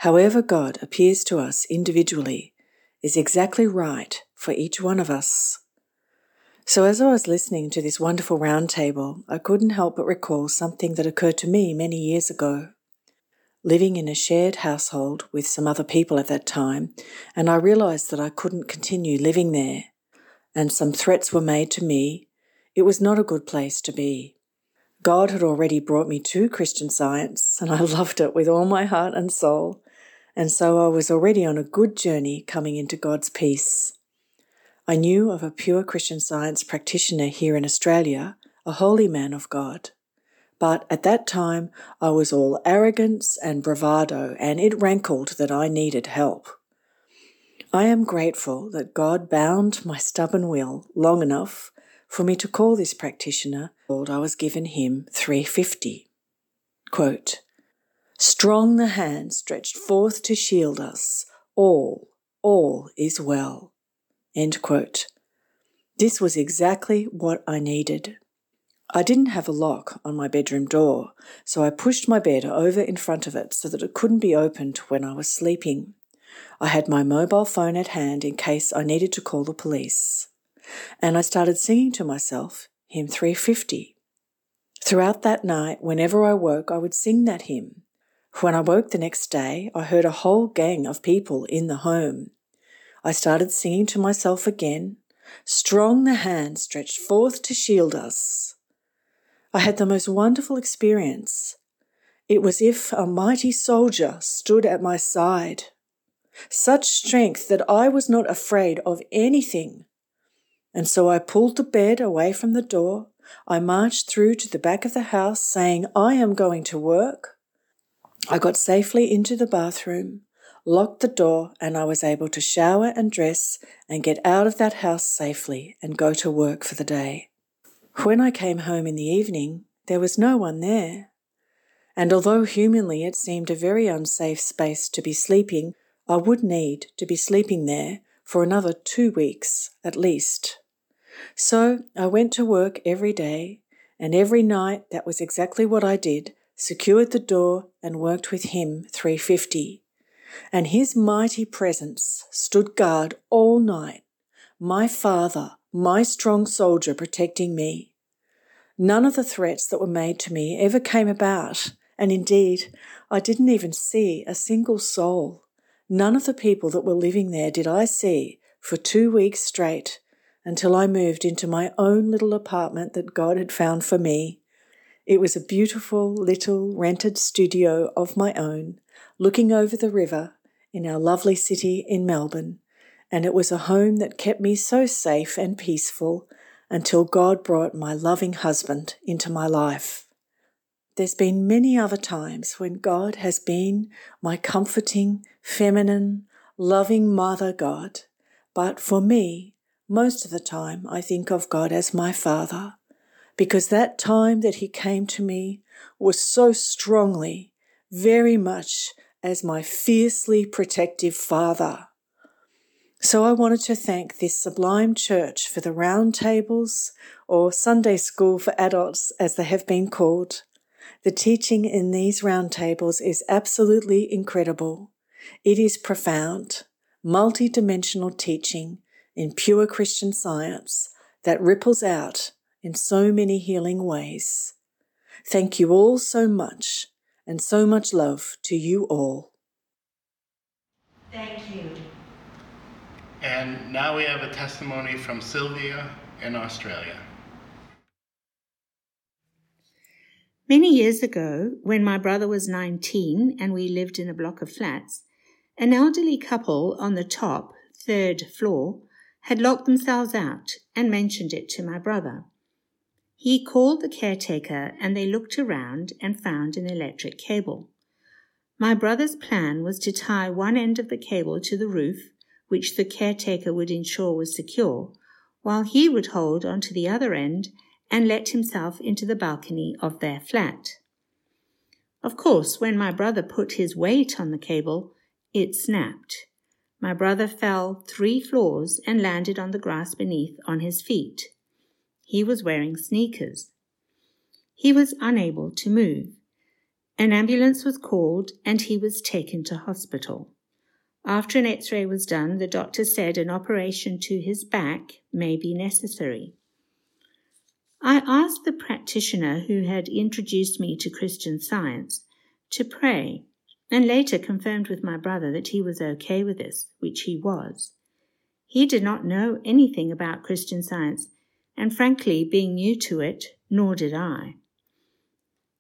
however God appears to us individually, is exactly right for each one of us. So, as I was listening to this wonderful roundtable, I couldn't help but recall something that occurred to me many years ago. Living in a shared household with some other people at that time, and I realized that I couldn't continue living there and some threats were made to me, it was not a good place to be. God had already brought me to Christian Science, and I loved it with all my heart and soul, and so I was already on a good journey coming into God's peace. I knew of a pure Christian Science practitioner here in Australia, a holy man of God. But at that time, I was all arrogance and bravado, and it rankled that I needed help. I am grateful that God bound my stubborn will long enough for me to call this practitioner, I was given hymn 350. Quote, Strong the hand stretched forth to shield us, all, all is well. End quote. This was exactly what I needed. I didn't have a lock on my bedroom door, so I pushed my bed over in front of it so that it couldn't be opened when I was sleeping. I had my mobile phone at hand in case I needed to call the police. And I started singing to myself hymn 350. Throughout that night, whenever I woke, I would sing that hymn. When I woke the next day, I heard a whole gang of people in the home. I started singing to myself again, Strong the hand stretched forth to shield us. I had the most wonderful experience. It was if a mighty soldier stood at my side such strength that I was not afraid of anything. And so I pulled the bed away from the door. I marched through to the back of the house saying, I am going to work. I got safely into the bathroom, locked the door, and I was able to shower and dress and get out of that house safely and go to work for the day. When I came home in the evening, there was no one there. And although humanly it seemed a very unsafe space to be sleeping, I would need to be sleeping there for another two weeks at least. So I went to work every day, and every night that was exactly what I did secured the door and worked with hymn 350. And his mighty presence stood guard all night, my father, my strong soldier protecting me. None of the threats that were made to me ever came about, and indeed, I didn't even see a single soul. None of the people that were living there did I see for two weeks straight until I moved into my own little apartment that God had found for me. It was a beautiful little rented studio of my own, looking over the river in our lovely city in Melbourne, and it was a home that kept me so safe and peaceful until God brought my loving husband into my life. There's been many other times when God has been my comforting, feminine, loving mother God, but for me, most of the time I think of God as my father, because that time that he came to me was so strongly, very much as my fiercely protective father. So I wanted to thank this sublime church for the round tables, or Sunday school for adults as they have been called, the teaching in these roundtables is absolutely incredible. It is profound, multi-dimensional teaching in pure Christian science that ripples out in so many healing ways. Thank you all so much, and so much love to you all. Thank you. And now we have a testimony from Sylvia in Australia. Many years ago, when my brother was 19 and we lived in a block of flats, an elderly couple on the top, third floor, had locked themselves out and mentioned it to my brother. He called the caretaker and they looked around and found an electric cable. My brother's plan was to tie one end of the cable to the roof, which the caretaker would ensure was secure, while he would hold onto the other end and let himself into the balcony of their flat. Of course, when my brother put his weight on the cable, it snapped. My brother fell three floors and landed on the grass beneath on his feet. He was wearing sneakers. He was unable to move. An ambulance was called and he was taken to hospital. After an x ray was done, the doctor said an operation to his back may be necessary. I asked the practitioner who had introduced me to Christian science to pray and later confirmed with my brother that he was okay with this, which he was. He did not know anything about Christian science, and frankly, being new to it, nor did I.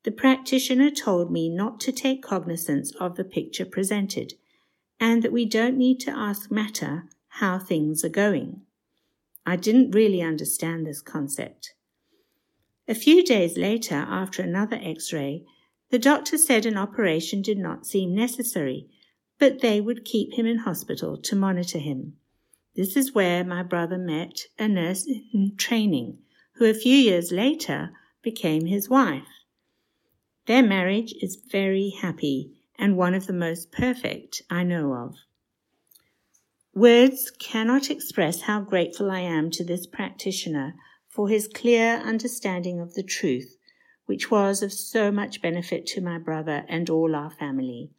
The practitioner told me not to take cognizance of the picture presented, and that we don't need to ask matter how things are going. I didn't really understand this concept. A few days later, after another x ray, the doctor said an operation did not seem necessary, but they would keep him in hospital to monitor him. This is where my brother met a nurse in training, who a few years later became his wife. Their marriage is very happy and one of the most perfect I know of. Words cannot express how grateful I am to this practitioner for his clear understanding of the truth which was of so much benefit to my brother and all our family,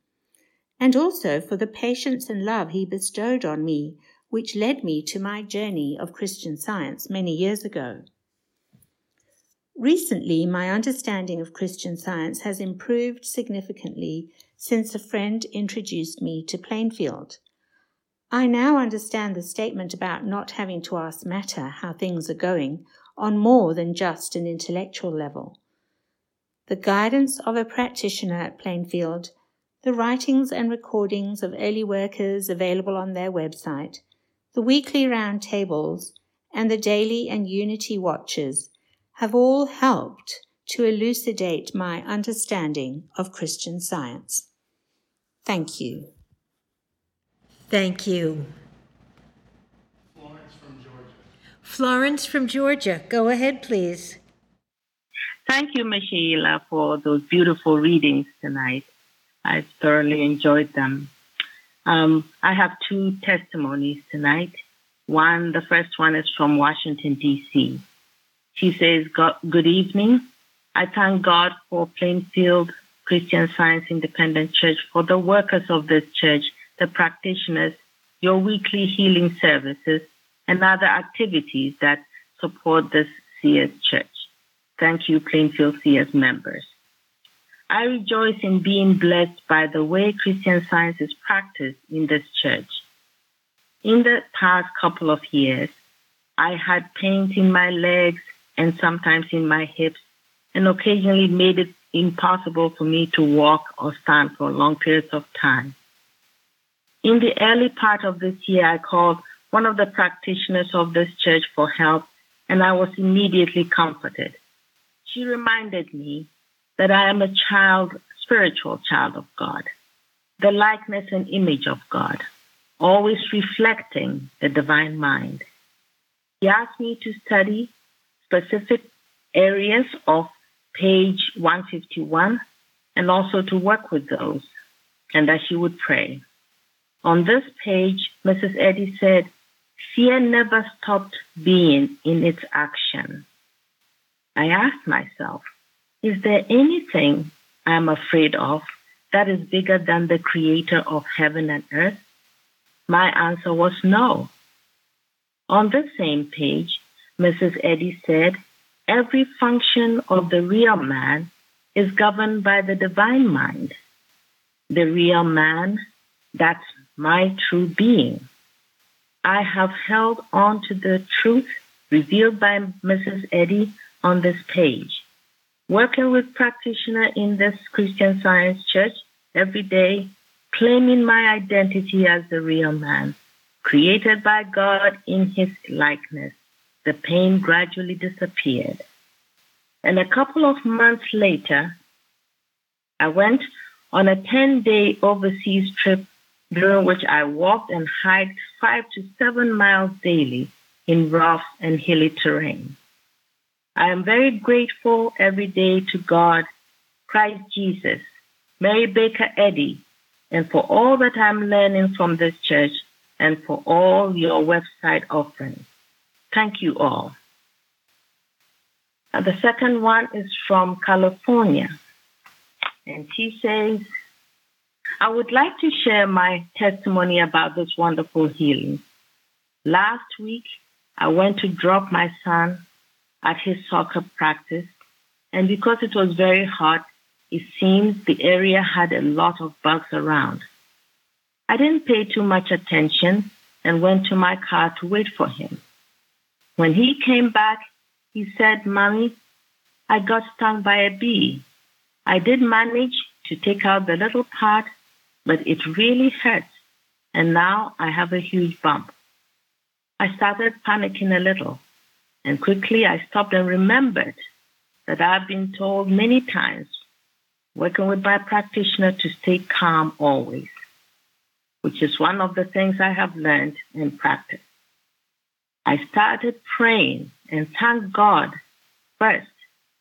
and also for the patience and love he bestowed on me, which led me to my journey of Christian science many years ago. Recently, my understanding of Christian science has improved significantly since a friend introduced me to Plainfield. I now understand the statement about not having to ask matter how things are going on more than just an intellectual level the guidance of a practitioner at Plainfield, the writings and recordings of early workers available on their website, the weekly roundtables, and the daily and unity watches have all helped to elucidate my understanding of Christian science. Thank you. Thank you. Florence from Georgia. Florence from Georgia. Go ahead, please. Thank you, Michaela, for those beautiful readings tonight. I thoroughly enjoyed them. Um, I have two testimonies tonight. One, the first one is from Washington, D.C. She says, Good evening. I thank God for Plainfield Christian Science Independent Church for the workers of this church, the practitioners, your weekly healing services, and other activities that support this CS church. Thank you, Plainfield CS members. I rejoice in being blessed by the way Christian science is practiced in this church. In the past couple of years, I had pains in my legs and sometimes in my hips, and occasionally made it impossible for me to walk or stand for long periods of time. In the early part of this year, I called one of the practitioners of this church for help, and I was immediately comforted she reminded me that I am a child, spiritual child of God, the likeness and image of God, always reflecting the divine mind. He asked me to study specific areas of page 151 and also to work with those, and that she would pray. On this page, Mrs. Eddy said, Fear never stopped being in its action. I asked myself, is there anything I'm afraid of that is bigger than the creator of heaven and earth? My answer was no. On the same page, Mrs. Eddy said, every function of the real man is governed by the divine mind. The real man, that's my true being. I have held on to the truth revealed by Mrs. Eddy on this page. Working with practitioner in this Christian Science Church every day, claiming my identity as the real man, created by God in his likeness, the pain gradually disappeared. And a couple of months later, I went on a 10 day overseas trip during which I walked and hiked five to seven miles daily in rough and hilly terrain. I am very grateful every day to God, Christ Jesus, Mary Baker Eddy, and for all that I'm learning from this church and for all your website offerings. Thank you all. And the second one is from California. And she says, I would like to share my testimony about this wonderful healing. Last week, I went to drop my son at his soccer practice, and because it was very hot, it seems the area had a lot of bugs around. I didn't pay too much attention and went to my car to wait for him. When he came back, he said, Mommy, I got stung by a bee. I did manage to take out the little part, but it really hurt, and now I have a huge bump. I started panicking a little, and quickly I stopped and remembered that I've been told many times, working with my practitioner, to stay calm always, which is one of the things I have learned in practice. I started praying and thanked God first,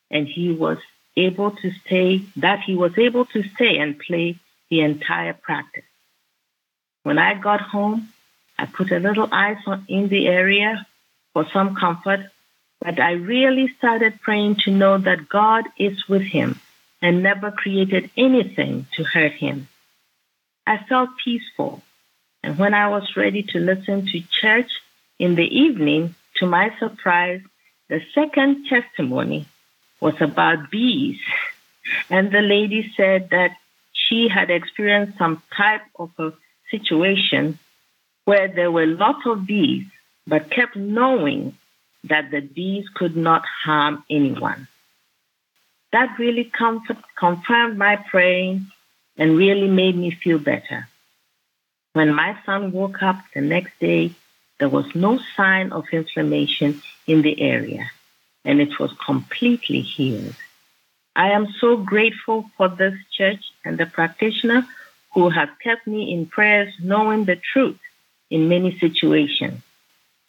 and He was able to stay, that He was able to stay and play the entire practice. When I got home, I put a little ice on, in the area for some comfort, but I really started praying to know that God is with him and never created anything to hurt him. I felt peaceful, and when I was ready to listen to church, in the evening, to my surprise, the second testimony was about bees. And the lady said that she had experienced some type of a situation where there were lots of bees, but kept knowing that the bees could not harm anyone. That really comfort, confirmed my praying and really made me feel better. When my son woke up the next day, there was no sign of inflammation in the area, and it was completely healed. I am so grateful for this church and the practitioner who has kept me in prayers knowing the truth in many situations.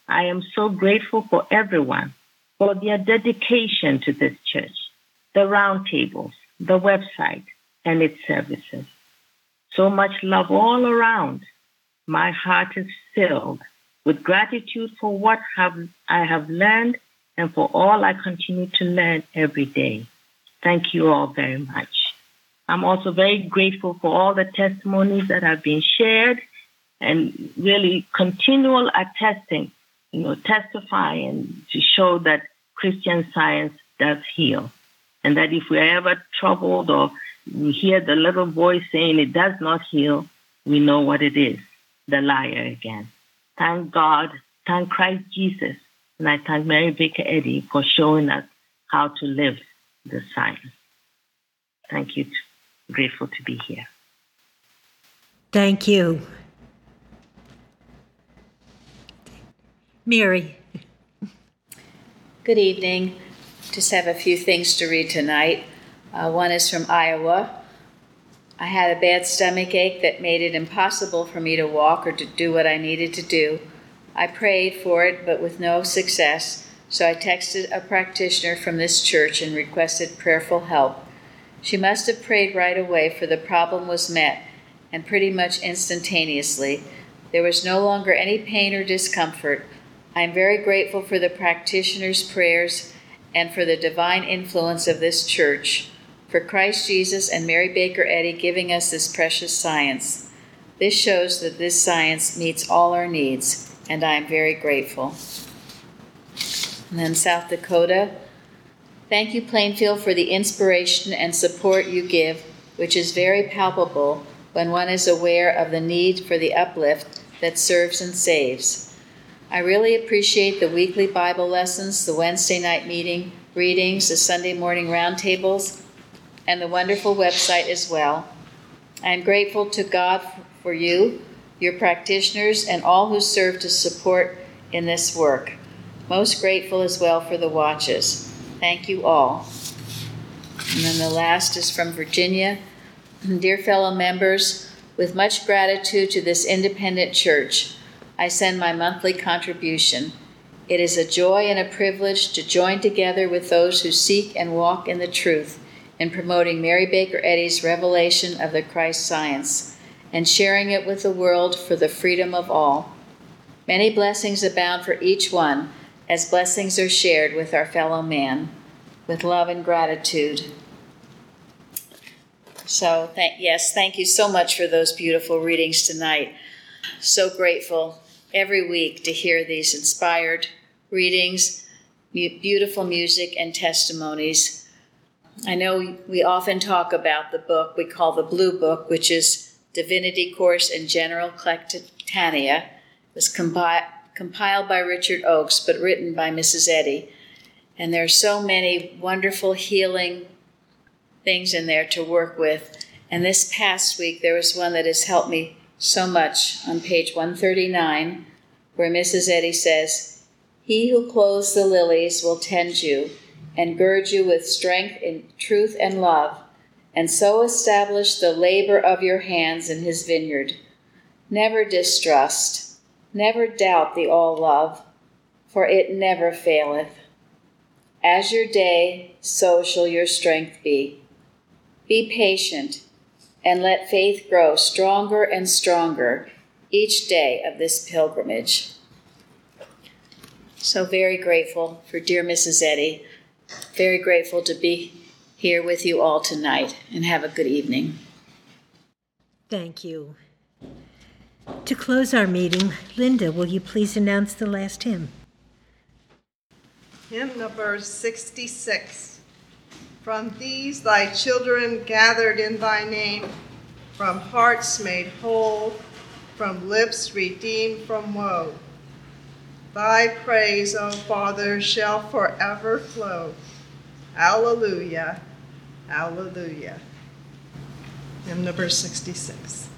I am so grateful for everyone for their dedication to this church, the roundtables, the website, and its services. So much love all around. My heart is filled with gratitude for what have, I have learned and for all I continue to learn every day. Thank you all very much. I'm also very grateful for all the testimonies that have been shared and really continual attesting, you know, testifying to show that Christian science does heal. And that if we're ever troubled or we hear the little voice saying it does not heal, we know what it is the liar again. Thank God, thank Christ Jesus, and I thank Mary Baker Eddy for showing us how to live the science. Thank you. Grateful to be here. Thank you. Mary. Good evening. Just have a few things to read tonight. Uh, one is from Iowa. I had a bad stomach ache that made it impossible for me to walk or to do what I needed to do. I prayed for it, but with no success, so I texted a practitioner from this church and requested prayerful help. She must have prayed right away, for the problem was met, and pretty much instantaneously. There was no longer any pain or discomfort. I am very grateful for the practitioner's prayers and for the divine influence of this church for Christ Jesus and Mary Baker Eddy giving us this precious science. This shows that this science meets all our needs, and I am very grateful. And then South Dakota. Thank you, Plainfield, for the inspiration and support you give, which is very palpable when one is aware of the need for the uplift that serves and saves. I really appreciate the weekly Bible lessons, the Wednesday night meeting readings, the Sunday morning roundtables, and the wonderful website as well. I am grateful to God for you, your practitioners, and all who serve to support in this work. Most grateful as well for the watches. Thank you all. And then the last is from Virginia. Dear fellow members, with much gratitude to this independent church, I send my monthly contribution. It is a joy and a privilege to join together with those who seek and walk in the truth in promoting Mary Baker Eddy's revelation of the Christ science and sharing it with the world for the freedom of all. Many blessings abound for each one, as blessings are shared with our fellow man, with love and gratitude. So, th- yes, thank you so much for those beautiful readings tonight. So grateful every week to hear these inspired readings, beautiful music, and testimonies. I know we often talk about the book we call the Blue Book, which is Divinity Course and General Collectanea. It was compi- compiled by Richard Oakes, but written by Mrs. Eddy. And there are so many wonderful healing things in there to work with. And this past week, there was one that has helped me so much on page 139, where Mrs. Eddy says, He who clothes the lilies will tend you and gird you with strength in truth and love, and so establish the labor of your hands in his vineyard. Never distrust, never doubt the all love, for it never faileth. As your day, so shall your strength be. Be patient, and let faith grow stronger and stronger each day of this pilgrimage. So, very grateful for dear Mrs. Eddy. Very grateful to be here with you all tonight, and have a good evening. Thank you. To close our meeting, Linda, will you please announce the last hymn? Hymn number 66. From these thy children gathered in thy name, from hearts made whole, from lips redeemed from woe. Thy praise, O Father, shall forever flow. Alleluia, alleluia. Hymn number 66.